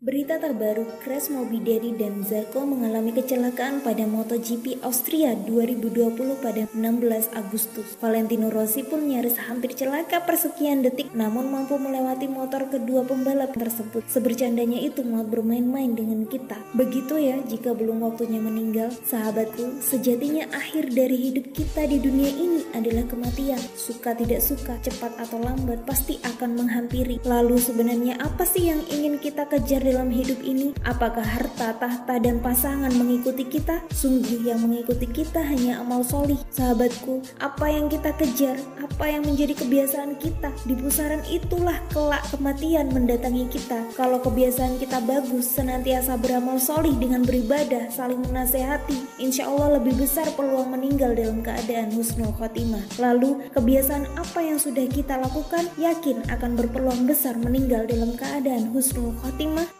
Berita terbaru, Crash Daddy dan Zarko mengalami kecelakaan pada MotoGP Austria 2020 pada 16 Agustus. Valentino Rossi pun nyaris hampir celaka persekian detik namun mampu melewati motor kedua pembalap tersebut. Sebercandanya itu mau bermain-main dengan kita. Begitu ya jika belum waktunya meninggal. Sahabatku, sejatinya akhir dari hidup kita di dunia ini adalah kematian. Suka tidak suka, cepat atau lambat pasti akan menghampiri. Lalu sebenarnya apa sih yang ingin kita kejar dalam hidup ini? Apakah harta, tahta, dan pasangan mengikuti kita? Sungguh yang mengikuti kita hanya amal solih. Sahabatku, apa yang kita kejar, apa yang menjadi kebiasaan kita, di pusaran itulah kelak kematian mendatangi kita. Kalau kebiasaan kita bagus, senantiasa beramal solih dengan beribadah, saling menasehati, insya Allah lebih besar peluang meninggal dalam keadaan husnul khotimah. Lalu, kebiasaan apa yang sudah kita lakukan, yakin akan berpeluang besar meninggal dalam keadaan husnul khotimah